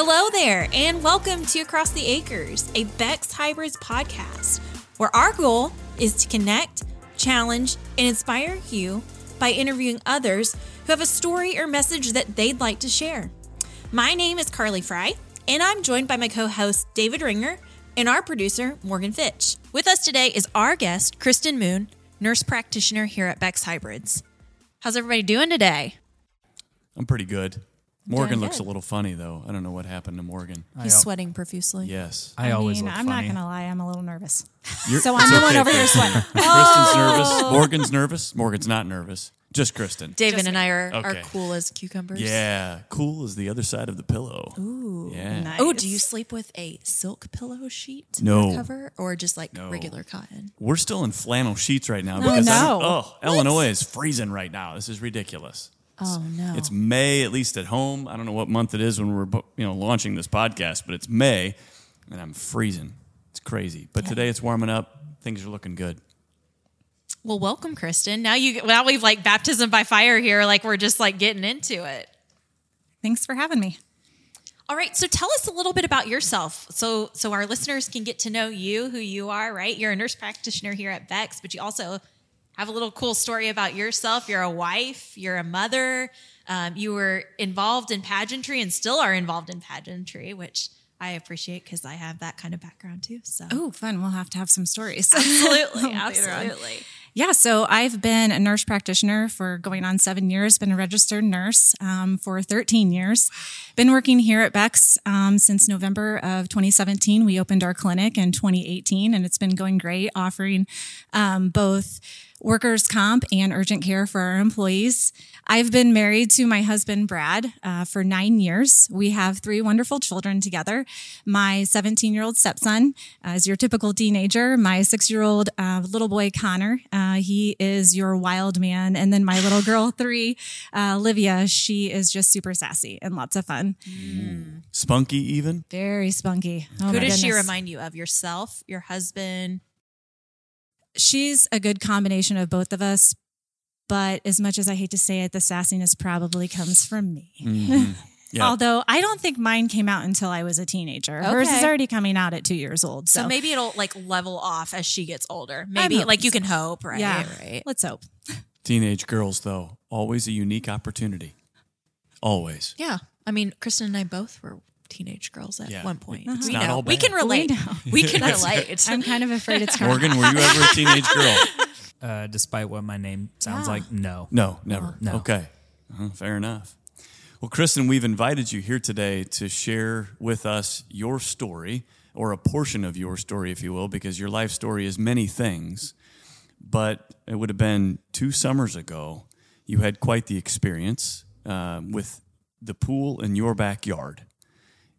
Hello there, and welcome to Across the Acres, a Beck's Hybrids podcast, where our goal is to connect, challenge, and inspire you by interviewing others who have a story or message that they'd like to share. My name is Carly Fry, and I'm joined by my co host, David Ringer, and our producer, Morgan Fitch. With us today is our guest, Kristen Moon, nurse practitioner here at Beck's Hybrids. How's everybody doing today? I'm pretty good. Morgan Doing looks good. a little funny though. I don't know what happened to Morgan. He's al- sweating profusely. Yes. I, always mean, look I'm funny. not gonna lie, I'm a little nervous. You're- So I'm the okay, one over here sweating. Kristen's nervous. Oh. Morgan's nervous. Morgan's not nervous. Just Kristen. David Just and I are, are cool as cucumbers. Yeah. Cool as the other side of the pillow. Ooh. Yeah. Nice. Oh, do you sleep with a silk pillow sheet No. cover or just like No. regular cotton? We're still in flannel sheets right now oh, because no. I'm- oh, Illinois is freezing right now. This is ridiculous. Oh no. It's May at least at home. I don't know what month it is when we're you know launching this podcast, but it's May and I'm freezing. It's crazy. But today it's warming up. Things are looking good. well, welcome, Kristen. Now you now we've like baptism by fire here. Like we're just like getting into it. Thanks for having me. All right, so tell us a little bit about yourself, so so our listeners can get to know you, who you are. Right, you're a nurse practitioner here at Beck's, but you also have a little cool story about yourself. You're a wife, you're a mother. Um, you were involved in pageantry and still are involved in pageantry, which I appreciate because I have that kind of background too. So Oh, fun. We'll have to have some stories. absolutely, absolutely. Yeah, so I've been a nurse practitioner for going on seven years, been a registered nurse um, for 13 years. Been working here at Beck's um, since November of 2017. We opened our clinic in 2018, and it's been going great, offering um, both workers' comp and urgent care for our employees. I've been married to my husband, Brad, uh, for nine years. We have three wonderful children together. My 17 year old stepson uh, is your typical teenager. My six year old uh, little boy, Connor, uh, he is your wild man. And then my little girl, three, uh, Olivia, she is just super sassy and lots of fun. Spunky even. Very spunky. Oh Who my does she remind you of? Yourself, your husband? She's a good combination of both of us. But as much as I hate to say it, the sassiness probably comes from me. Mm-hmm. Yeah. Although I don't think mine came out until I was a teenager. Hers is already coming out at two years old. So, So maybe it'll like level off as she gets older. Maybe like you can hope, right? yeah, Right. Let's hope. Teenage girls, though, always a unique opportunity. Always. Yeah. I mean, Kristen and I both were teenage girls at Yeah. one point. It's we not know. all We can relate. We. We can relate. I'm kind of afraid it's coming. Morgan, were you ever a teenage girl? uh, despite what my name sounds Yeah. like, no. No, never. No. Okay. Uh, fair enough. Well, Kristen, we've invited you here today to share with us your story, or a portion of your story, if you will, because your life story is many things. But it would have been two summers ago, you had quite the experience um, with the pool in your backyard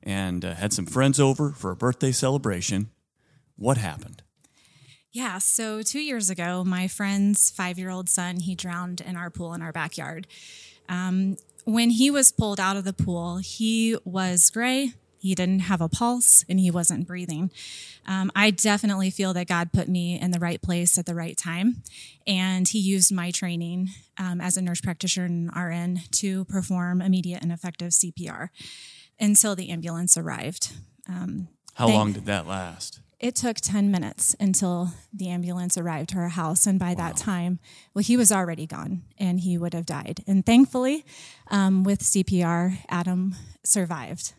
and uh, had some friends over for a birthday celebration. What happened? Yeah. So two years ago, my friend's five year old son, he drowned in our pool in our backyard. Um, when he was pulled out of the pool, he was gray. He didn't have a pulse and he wasn't breathing. Um, I definitely feel that God put me in the right place at the right time. And he used my training um, as a nurse practitioner and RN to perform immediate and effective CPR until the ambulance arrived. Um, How Thank- long did that last? it took 10 minutes until the ambulance arrived to our house. And by that time, well, he was already gone and he would have died. And thankfully, um, with CPR, Adam survived.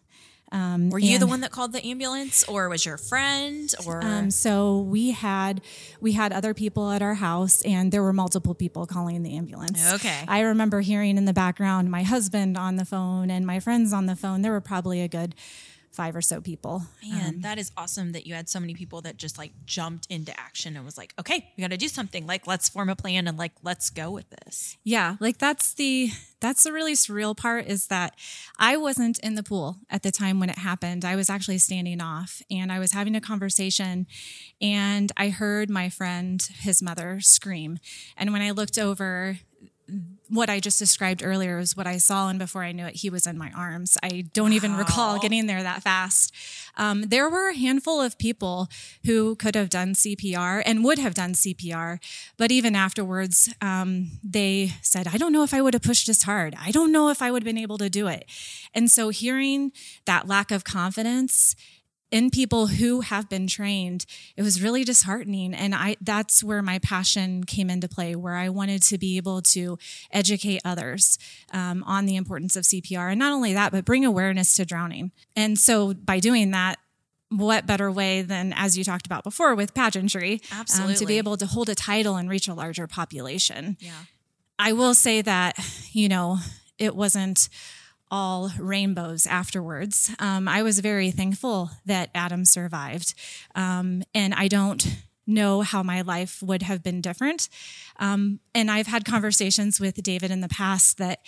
Um, Were you the one that called the ambulance, or was your friend, or Um, so we had we had other people at our house, and there were multiple people calling the ambulance. Okay. I remember hearing in the background my husband on the phone and my friends on the phone. There were probably a good five or so people. Man, um, that is awesome that you had so many people that just like jumped into action and was like, okay, we got to do something. Like, let's form a plan and like, let's go with this. Yeah, like that's the that's the really surreal part is that I wasn't in the pool at the time when it happened. I was actually standing off and I was having a conversation and I heard my friend his mother scream. And when I looked over what I just described earlier was what I saw, and before I knew it, he was in my arms. I don't even recall getting there that fast. Um, there were a handful of people who could have done CPR and would have done CPR, but even afterwards, um, they said, I don't know if I would have pushed as hard. I don't know if I would have been able to do it. And so hearing that lack of confidence in people who have been trained it was really disheartening and i that's where my passion came into play where i wanted to be able to educate others um, on the importance of cpr and not only that but bring awareness to drowning and so by doing that what better way than as you talked about before with pageantry Absolutely. um, to be able to hold a title and reach a larger population Yeah. i will say that you know it wasn't all rainbows afterwards. Um, I was very thankful that Adam survived. Um, and I don't know how my life would have been different. Um, and I've had conversations with David in the past that,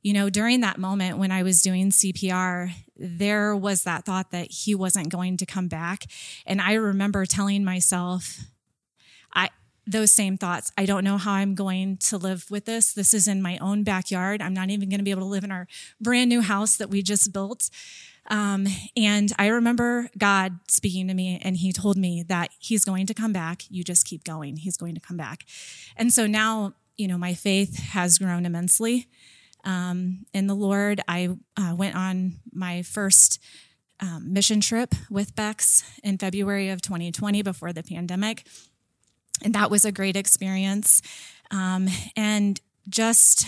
you know, during that moment when I was doing CPR, there was that thought that he wasn't going to come back. And I remember telling myself, those same thoughts. I don't know how I'm going to live with this. This is in my own backyard. I'm not even going to be able to live in our brand new house that we just built. Um, and I remember God speaking to me, and He told me that He's going to come back. You just keep going. He's going to come back. And so now, you know, my faith has grown immensely um, in the Lord. I uh, went on my first um, mission trip with Beck's in February of 2020 before the pandemic and that was a great experience. Um, and just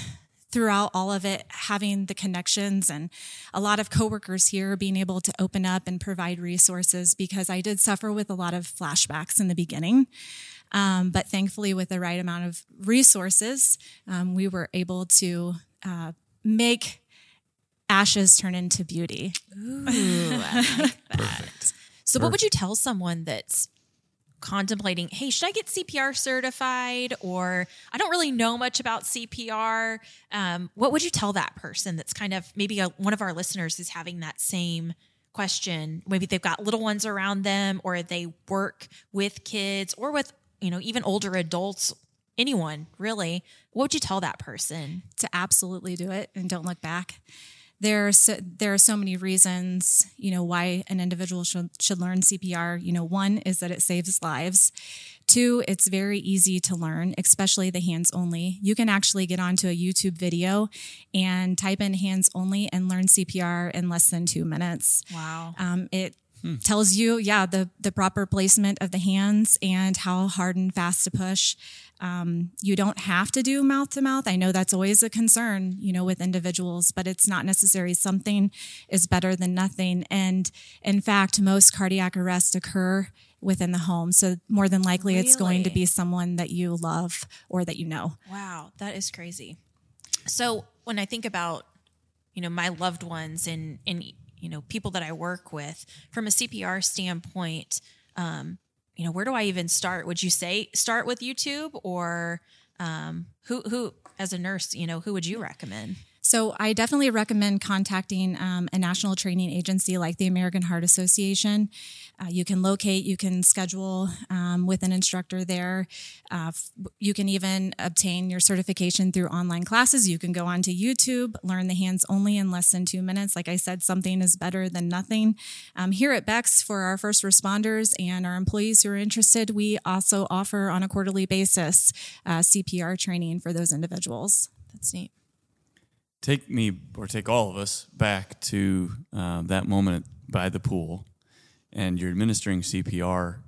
throughout all of it, having the connections and a lot of coworkers here being able to open up and provide resources because I did suffer with a lot of flashbacks in the beginning. Um, but thankfully, with the right amount of resources, um, we were able to uh, make ashes turn into beauty. Ooh, I like that. So, what would you tell someone that's contemplating, hey, should I get CPR certified? Or I don't really know much about CPR. Um, what would you tell that person that's kind of maybe a, one of our listeners is having that same question? Maybe they've got little ones around them, or they work with kids, or with, you know, even older adults, anyone really. What would you tell that person? to absolutely do it and don't look back. There are so, there are so many reasons, you know, why an individual should should learn CPR. You know, one is that it saves lives. Two, it's very easy to learn, especially the hands only. You can actually get onto a YouTube video and type in hands only and learn CPR in less than two minutes. Wow. Um, it tells you, yeah, the the proper placement of the hands and how hard and fast to push. Um, you don't have to do mouth to mouth. I know that's always a concern, you know, with individuals, but it's not necessary. Something is better than nothing. And in fact, most cardiac arrests occur within the home. So more than likely, it's going to be someone that you love or that you know. Wow, that is crazy. So when I think about, you know, my loved ones and and you know people that I work with from a CPR standpoint, um, you know, where do I even start? Would you say start with YouTube or um, who who as a nurse, you know, who would you recommend? So I definitely recommend contacting um, a national training agency like the American Heart Association. Uh, you can locate, you can schedule um, with an instructor there. Uh, f- you can even obtain your certification through online classes. You can go onto YouTube, learn the hands only in less than two minutes. Like I said, something is better than nothing. Um, here at Beck's, for our first responders and our employees who are interested, we also offer on a quarterly basis uh, CPR training for those individuals. That's neat. Take me or take all of us back to uh, that moment by the pool and you're administering CPR.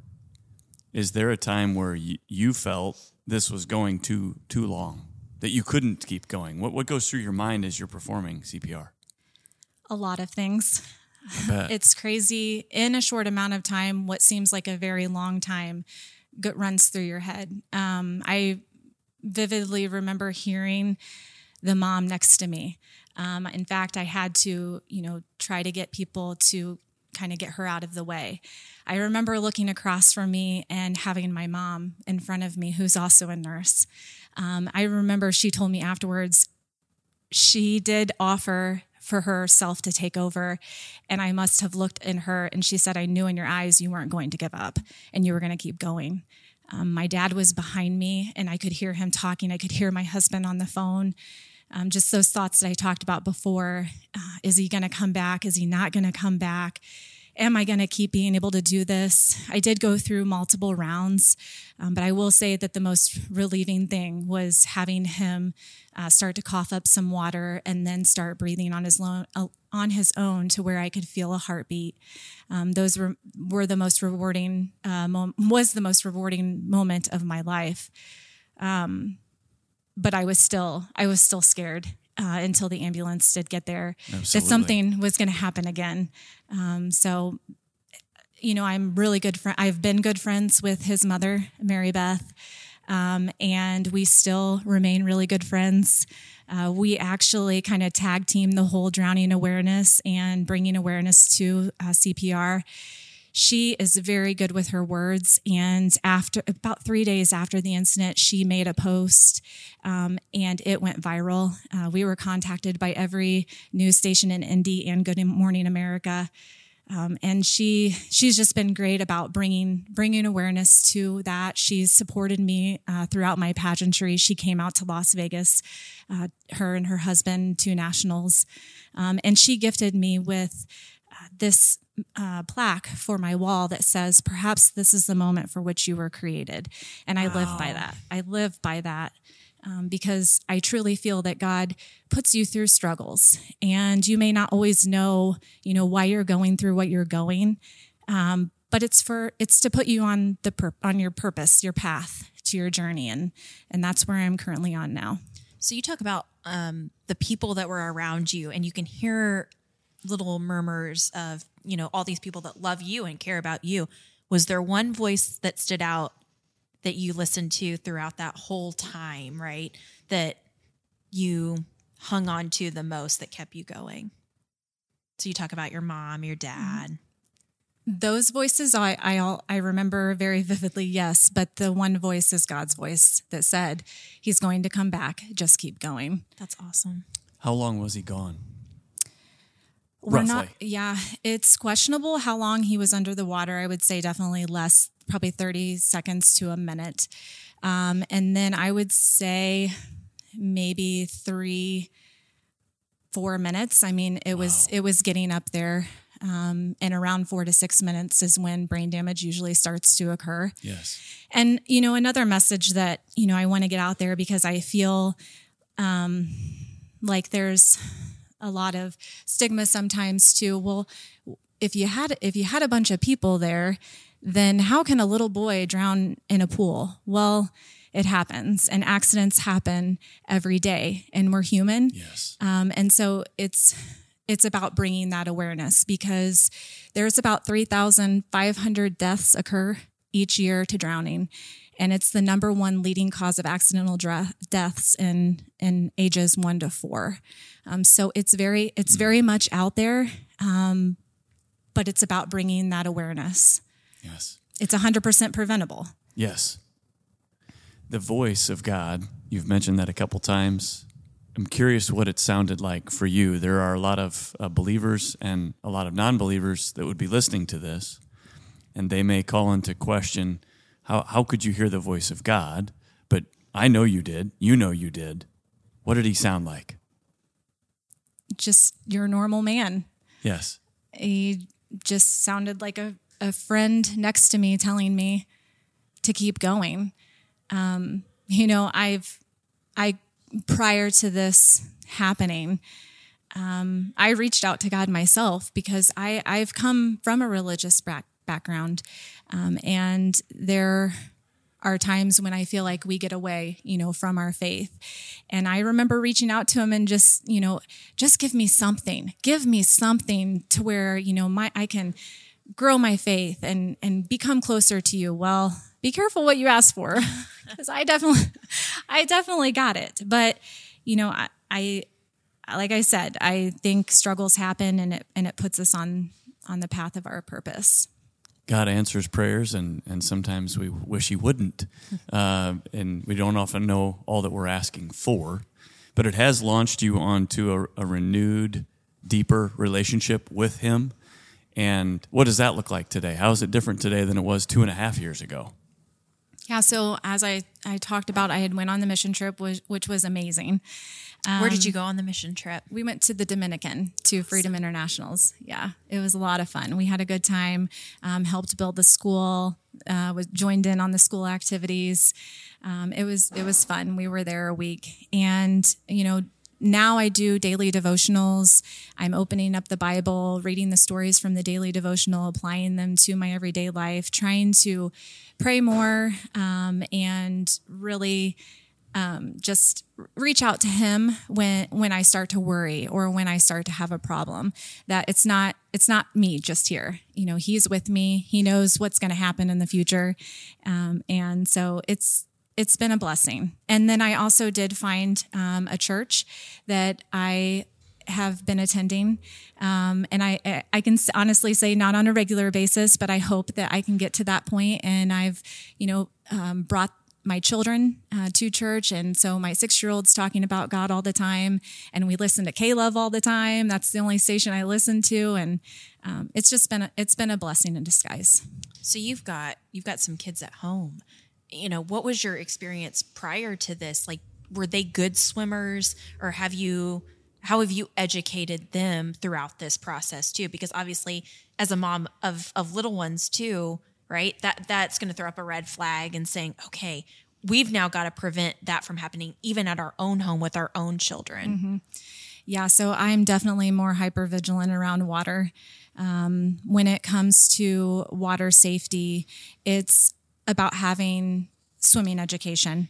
Is there a time where you, you felt this was going too too long that you couldn't keep going? What what goes through your mind as you're performing CPR? A lot of things. It's crazy. In a short amount of time, what seems like a very long time runs through your head. Um, I vividly remember hearing the mom next to me. Um, in fact, I had to, you know, try to get people to kind of get her out of the way. I remember looking across from me and having my mom in front of me, who's also a nurse. Um, I remember she told me afterwards, she did offer for herself to take over. And I must have looked in her and she said, I knew in your eyes you weren't going to give up and you were going to keep going. Um, my dad was behind me, and I could hear him talking. I could hear my husband on the phone. Um, just those thoughts that I talked about before. Uh, is he going to come back? Is he not going to come back? Am I going to keep being able to do this? I did go through multiple rounds, um, but I will say that the most relieving thing was having him uh, start to cough up some water and then start breathing on his lo- uh, on his own to where I could feel a heartbeat. Um, those were were the most rewarding uh, mom- was the most rewarding moment of my life. Um, but I was still I was still scared uh, until the ambulance did get there Absolutely. that something was going to happen again. Um, so, you know, I'm really good friend. I've been good friends with his mother, Mary Beth, um, and we still remain really good friends. Uh, we actually kind of tag team the whole drowning awareness and bringing awareness to uh, CPR she is very good with her words. And after about three days after the incident, she made a post um, and it went viral. Uh, we were contacted by every news station in Indy and Good Morning America. Um, and she she's just been great about bringing bringing awareness to that. She's supported me uh, throughout my pageantry. She came out to Las Vegas, uh, her and her husband to nationals, um, and she gifted me with uh, this uh, plaque for my wall that says, Perhaps this is the moment for which you were created. And I wow. live by that. I live by that. Um, because I truly feel that God puts you through struggles, and you may not always know, you know, why you're going through what you're going, um, but it's for it's to put you on the pur- on your purpose, your path to your journey, and and that's where I'm currently on now. So you talk about um, the people that were around you, and you can hear little murmurs of you know all these people that love you and care about you was there one voice that stood out that you listened to throughout that whole time right that you hung on to the most that kept you going so you talk about your mom your dad mm-hmm. those voices I, I I remember very vividly, yes, but the one voice is God's voice that said, He's going to come back. Just keep going. That's awesome. How long was he gone? We're Roughly. not, yeah, it's questionable how long he was under the water. I would say definitely less, probably 30 seconds to a minute. Um, and then I would say maybe three, four minutes. I mean, it wow. was, it was getting up there. Um, and around four to six minutes is when brain damage usually starts to occur. Yes. And, you know, another message that, you know, I want to get out there because I feel um, like there's, a lot of stigma sometimes too. Well, if you had if you had a bunch of people there, then how can a little boy drown in a pool? Well, it happens, and accidents happen every day, and we're human. Yes. Um, and so it's it's about bringing that awareness because there's about 3,500 deaths occur each year to drowning and it's the number one leading cause of accidental deaths in in ages one to four. Um, so it's very it's very much out there, um, but it's about bringing that awareness. Yes, it's hundred percent preventable. Yes, the voice of God. You've mentioned that a couple times. I'm curious what it sounded like for you. There are a lot of uh, believers and a lot of non-believers that would be listening to this, and they may call into question how, how could you hear the voice of God? But I know you did. You know you did. What did he sound like? Just your normal man. Yes. He just sounded like a, a friend next to me telling me to keep going. Um, you know, I've, I, prior to this happening, um, I reached out to God myself because I, I've come from a religious back, background. Um, and there are times when I feel like we get away, you know, from our faith. And I remember reaching out to him and just, you know, just give me something, give me something to where, you know, my, I can grow my faith and, and become closer to you. Well, be careful what you ask for because I definitely, I definitely got it. But, you know, I, I, like I said, I think struggles happen and it, and it puts us on, on the path of our purpose. God answers prayers, and, and sometimes we wish He wouldn't. Uh, and we don't often know all that we're asking for. But it has launched you onto a, a renewed, deeper relationship with Him. And what does that look like today? How is it different today than it was two and a half years ago? Yeah, so as I, I talked about, I had went on the mission trip, which, which was amazing. Where did you go on the mission trip? We went to the Dominican to Freedom Internationals. Yeah, it was a lot of fun. We had a good time. Um, helped build the school. Uh, was joined in on the school activities. Um, it was it was fun. We were there a week, and you know now I do daily devotionals. I'm opening up the Bible, reading the stories from the daily devotional, applying them to my everyday life, trying to pray more um, and really um, just reach out to him when when I start to worry or when I start to have a problem. That it's not it's not me just here. You know, he's with me. He knows what's going to happen in the future, um, and so it's it's been a blessing. And then I also did find um, a church that I have been attending. Um, and I, I can honestly say not on a regular basis, but I hope that I can get to that point. And I've, you know, um, brought my children uh, to church. And so my six year old's talking about God all the time. And we listen to K Love all the time. That's the only station I listen to. And um, it's just been, a, it's been a blessing in disguise. So you've got you've got some kids at home. You know, what was your experience prior to this? Like were they good swimmers or have you how have you educated them throughout this process too? Because obviously as a mom of of little ones too, right? That that's going to throw up a red flag and saying, "Okay, we've now got to prevent that from happening even at our own home with our own children." Yeah, so I'm definitely more hyper vigilant around water. Um, when it comes to water safety, it's about having swimming education,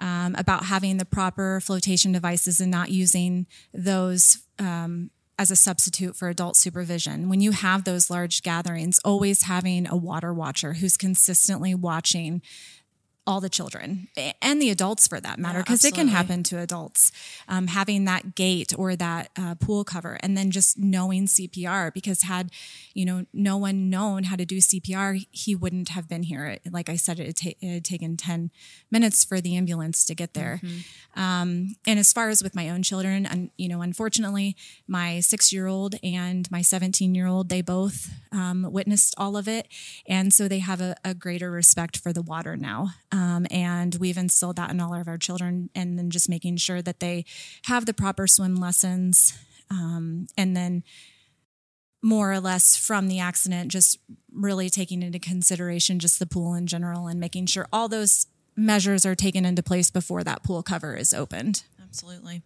um, about having the proper flotation devices and not using those um, as a substitute for adult supervision. When you have those large gatherings, always having a water watcher who's consistently watching all the children and the adults for that matter, because it can happen to adults. Um, having that gate or that uh, pool cover, and then just knowing CPR, because had you know no one known how to do CPR, he wouldn't have been here. Like I said, it had, ta- it had taken ten minutes for the ambulance to get there. Um, and as far as with my own children, and you know, unfortunately, my six-year-old and my seventeen-year-old, they both um, witnessed all of it, and so they have a, a greater respect for the water now. Um, and we've instilled that in all of our children, and then just making sure that they have the proper swim lessons, um, and then more or less from the accident, just really taking into consideration just the pool in general and making sure all those measures are taken into place before that pool cover is opened. Absolutely.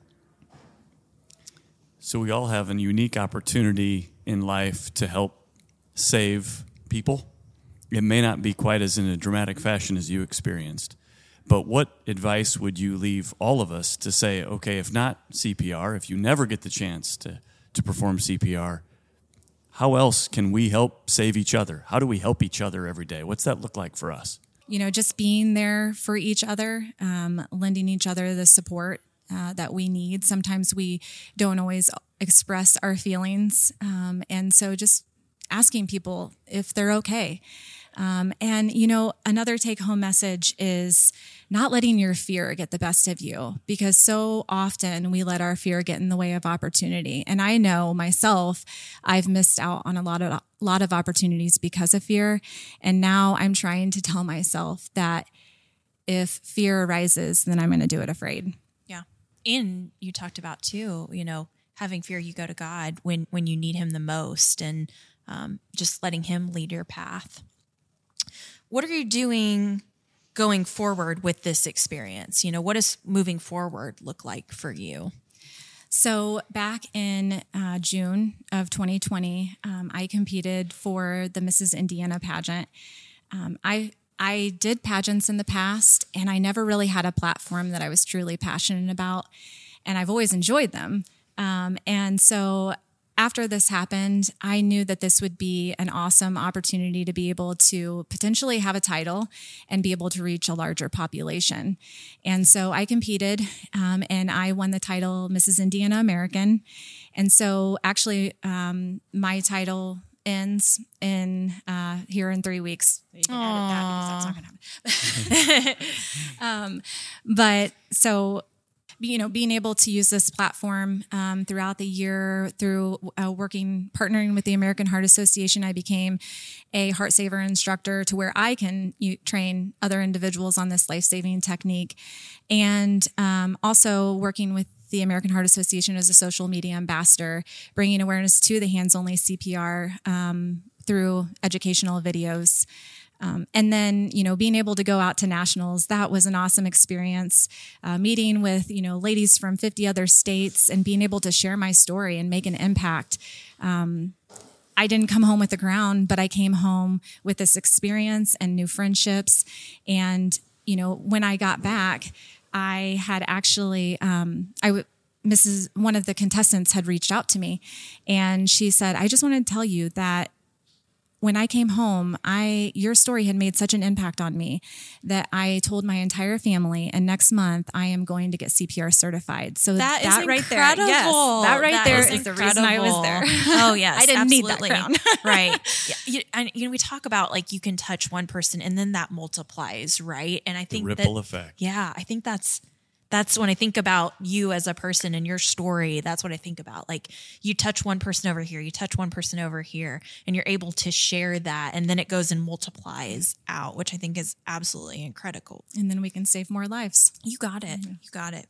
So we all have a unique opportunity in life to help save people. It may not be quite as in a dramatic fashion as you experienced, but what advice would you leave all of us to say, okay, if not CPR, if you never get the chance to, to perform CPR, how else can we help save each other? How do we help each other every day? What's that look like for us? you know, just being there for each other, um, lending each other the support uh, that we need. Sometimes we don't always express our feelings. Um, and so just asking people if they're okay. Um, and, you know, another take home message is not letting your fear get the best of you because so often we let our fear get in the way of opportunity. And I know myself, I've missed out on a lot of, lot of opportunities because of fear. And now I'm trying to tell myself that if fear arises, then I'm going to do it afraid. Yeah. And you talked about too, you know, having fear you go to God when when you need him the most and um, just letting him lead your path. What are you doing going forward with this experience? You know, what does moving forward look like for you? So back in uh, June of 2020, um, I competed for the Mrs. Indiana pageant. Um, I I did pageants in the past, and I never really had a platform that I was truly passionate about, and I've always enjoyed them. Um, and so after this happened, I knew that this would be an awesome opportunity to be able to potentially have a title and be able to reach a larger population. And so I competed um, and I won the title Mrs. Indiana American. And so actually, um, my title ends in uh, here in three weeks. You can edit that that's not going to happen. um, but so you know, being able to use this platform um, throughout the year through uh, working, partnering with the American Heart Association, I became a heart saver instructor to where I can you, train other individuals on this life saving technique. And um, also working with the American Heart Association as a social media ambassador, bringing awareness to the hands only CPR um, through educational videos. Um, and then, you know, being able to go out to nationals, that was an awesome experience. Uh, meeting with, you know, ladies from 50 other states and being able to share my story and make an impact. Um, I didn't come home with a crown, but I came home with this experience and new friendships. And, you know, when I got back, I had actually, um, I w- Mrs. One of the contestants had reached out to me and she said, I just wanted to tell you that when I came home, I your story had made such an impact on me that I told my entire family, and next month I am going to get CPR certified. So that, that is right incredible. there, yes, that right That there is is, the reason I was there. Oh yes, I didn't absolutely. need that crown. right? Yeah, you, and you know we talk about like you can touch one person and then that multiplies, right? And I think ripple that, effect. Yeah, I think that's that's when I think about you as a person and your story. That's what I think about. Like you touch one person over here, you touch one person over here, and you're able to share that, and then it goes and multiplies out, which I think is absolutely incredible. and then we can save more lives. You got it. You got it.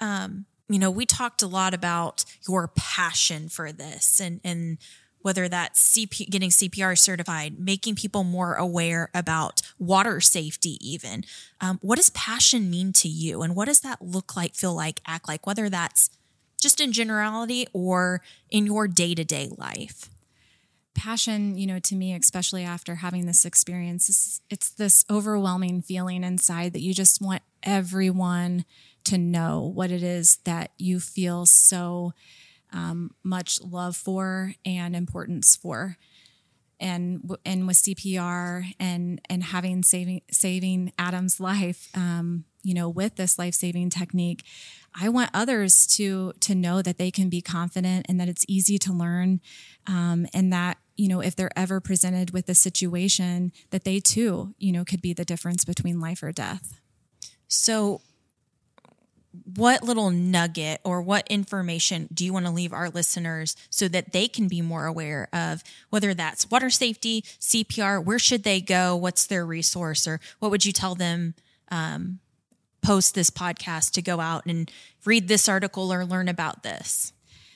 Um, you know, we talked a lot about your passion for this and and whether that's CP, getting CPR certified, making people more aware about water safety, even. Um, what does passion mean to you? And what does that look like, feel like, act like, whether that's just in generality or in your day to day life? passion, you know, to me, especially after having this experience, is it's this overwhelming feeling inside that you just want everyone to know what it is that you feel so um, much love for and importance for. And and with CPR and and having saving saving Adam's life, um, you know, with this life saving technique, I want others to to know that they can be confident and that it's easy to learn, um, and that you know if they're ever presented with a situation that they too you know could be the difference between life or death. So, what little nugget or what information do you want to leave our listeners so that they can be more aware of whether that's water safety, CPR, where should they go, what's their resource, or what would you tell them um, post this podcast to go out and read this article or learn about this?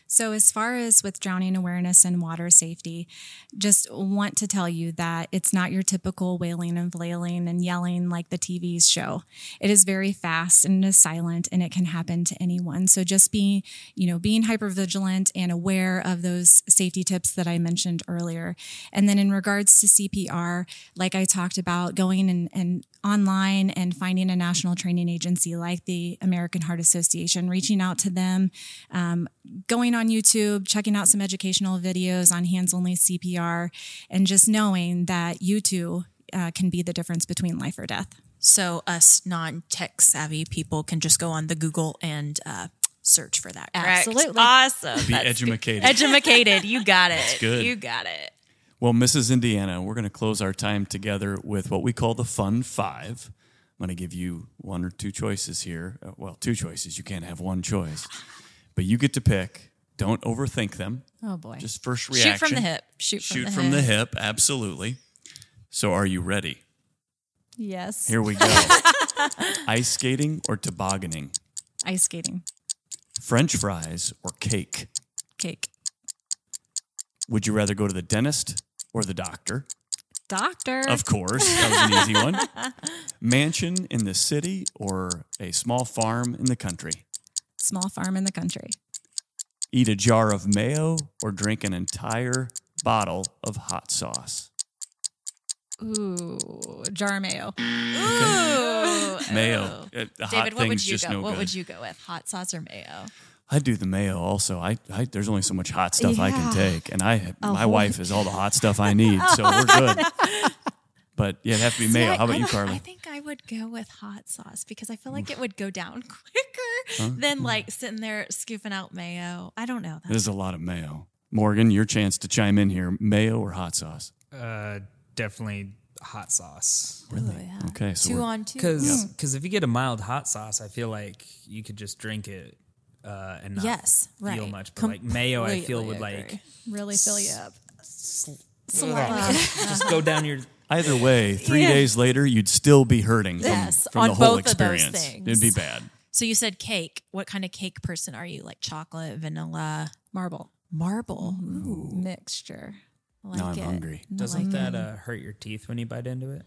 So, as far as with drowning awareness and water safety, just want to tell you that it's not your typical wailing and flailing and yelling like the TVs show. It is very fast and it is silent and it can happen to anyone. So, just be, you know, being hyper vigilant and aware of those safety tips that I mentioned earlier. And then, in regards to CPR, like I talked about, going and, and online and finding a national training agency like the American Heart Association, reaching out to them, um, going on YouTube, checking out some educational videos on hands only CPR, and just knowing that you too uh, can be the difference between life or death. So, us non tech savvy people can just go on the Google and uh, search for that. correct? Absolutely. Awesome. Be That's edumacated. Edumacated. You got it. good. You got it. Well, Mrs. Indiana, we're going to close our time together with what we call the Fun Five. I'm going to give you one or two choices here. Uh, Well, two choices. You can't have one choice, but you get to pick. Don't overthink them. Oh boy. Just first reaction. Shoot from the hip. Shoot from Shoot the from hip. the hip. Absolutely. So, are you ready? yes. Here we go. Ice skating or tobogganing? Ice skating, French fries or cake? cake, Would you rather go to the dentist or the doctor? doctor. Of course, that was an easy one. Mansion in the city or a small farm in the country? Small farm in the country. Eat a jar of mayo or drink an entire bottle of hot sauce? Ooh, jar of mayo. Ooh. Mayo. Uh, hot David, what would you just go? no what good. would you go with? Hot sauce or mayo? I do the mayo also. I, I there's only so much hot stuff I can take, and I my whole- wife is all the hot stuff I need, so we're good. But yeah, it'd have to be mayo. See, I- How about I you, Carly? I think would go with hot sauce because I feel like it would go down quicker than like sitting there scooping out mayo. I don't know. That there's a lot of mayo. Morgan, your chance to chime in here. Mayo or hot sauce? Uh, definitely hot sauce. Really? Okay, so two we're- on two. Because if you get a mild hot sauce, I feel like you could just drink it uh, and not Yes, feel much. But like mayo, I feel would Completely like. Really fill you up. just go down your. Either way, three days later, you'd still be hurting from, Yes, from on the whole both of those experience. things. It'd be bad. So you said cake. What kind of cake person are you? Like chocolate, vanilla, Marble marble? mixture. Like now I'm it. hungry. Doesn't that uh, hurt your teeth when you bite into it?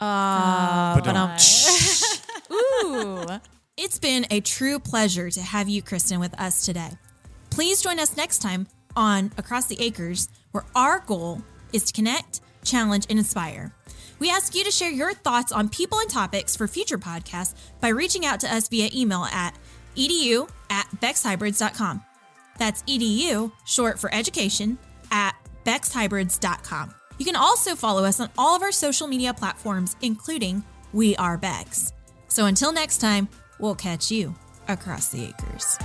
Uh, But but um, ooh. It's been a true pleasure to have you, Kristen, with us today. Please join us next time on Across the Acres, where our goal is to connect, challenge, and inspire. We ask you to share your thoughts on people and topics for future podcasts by reaching out to us via email at edu at beckshybrids.com. That's edu, short for education, at beckshybrids.com. You can also follow us on all of our social media platforms, including We Are Beck's. So until next time, we'll catch you across the acres.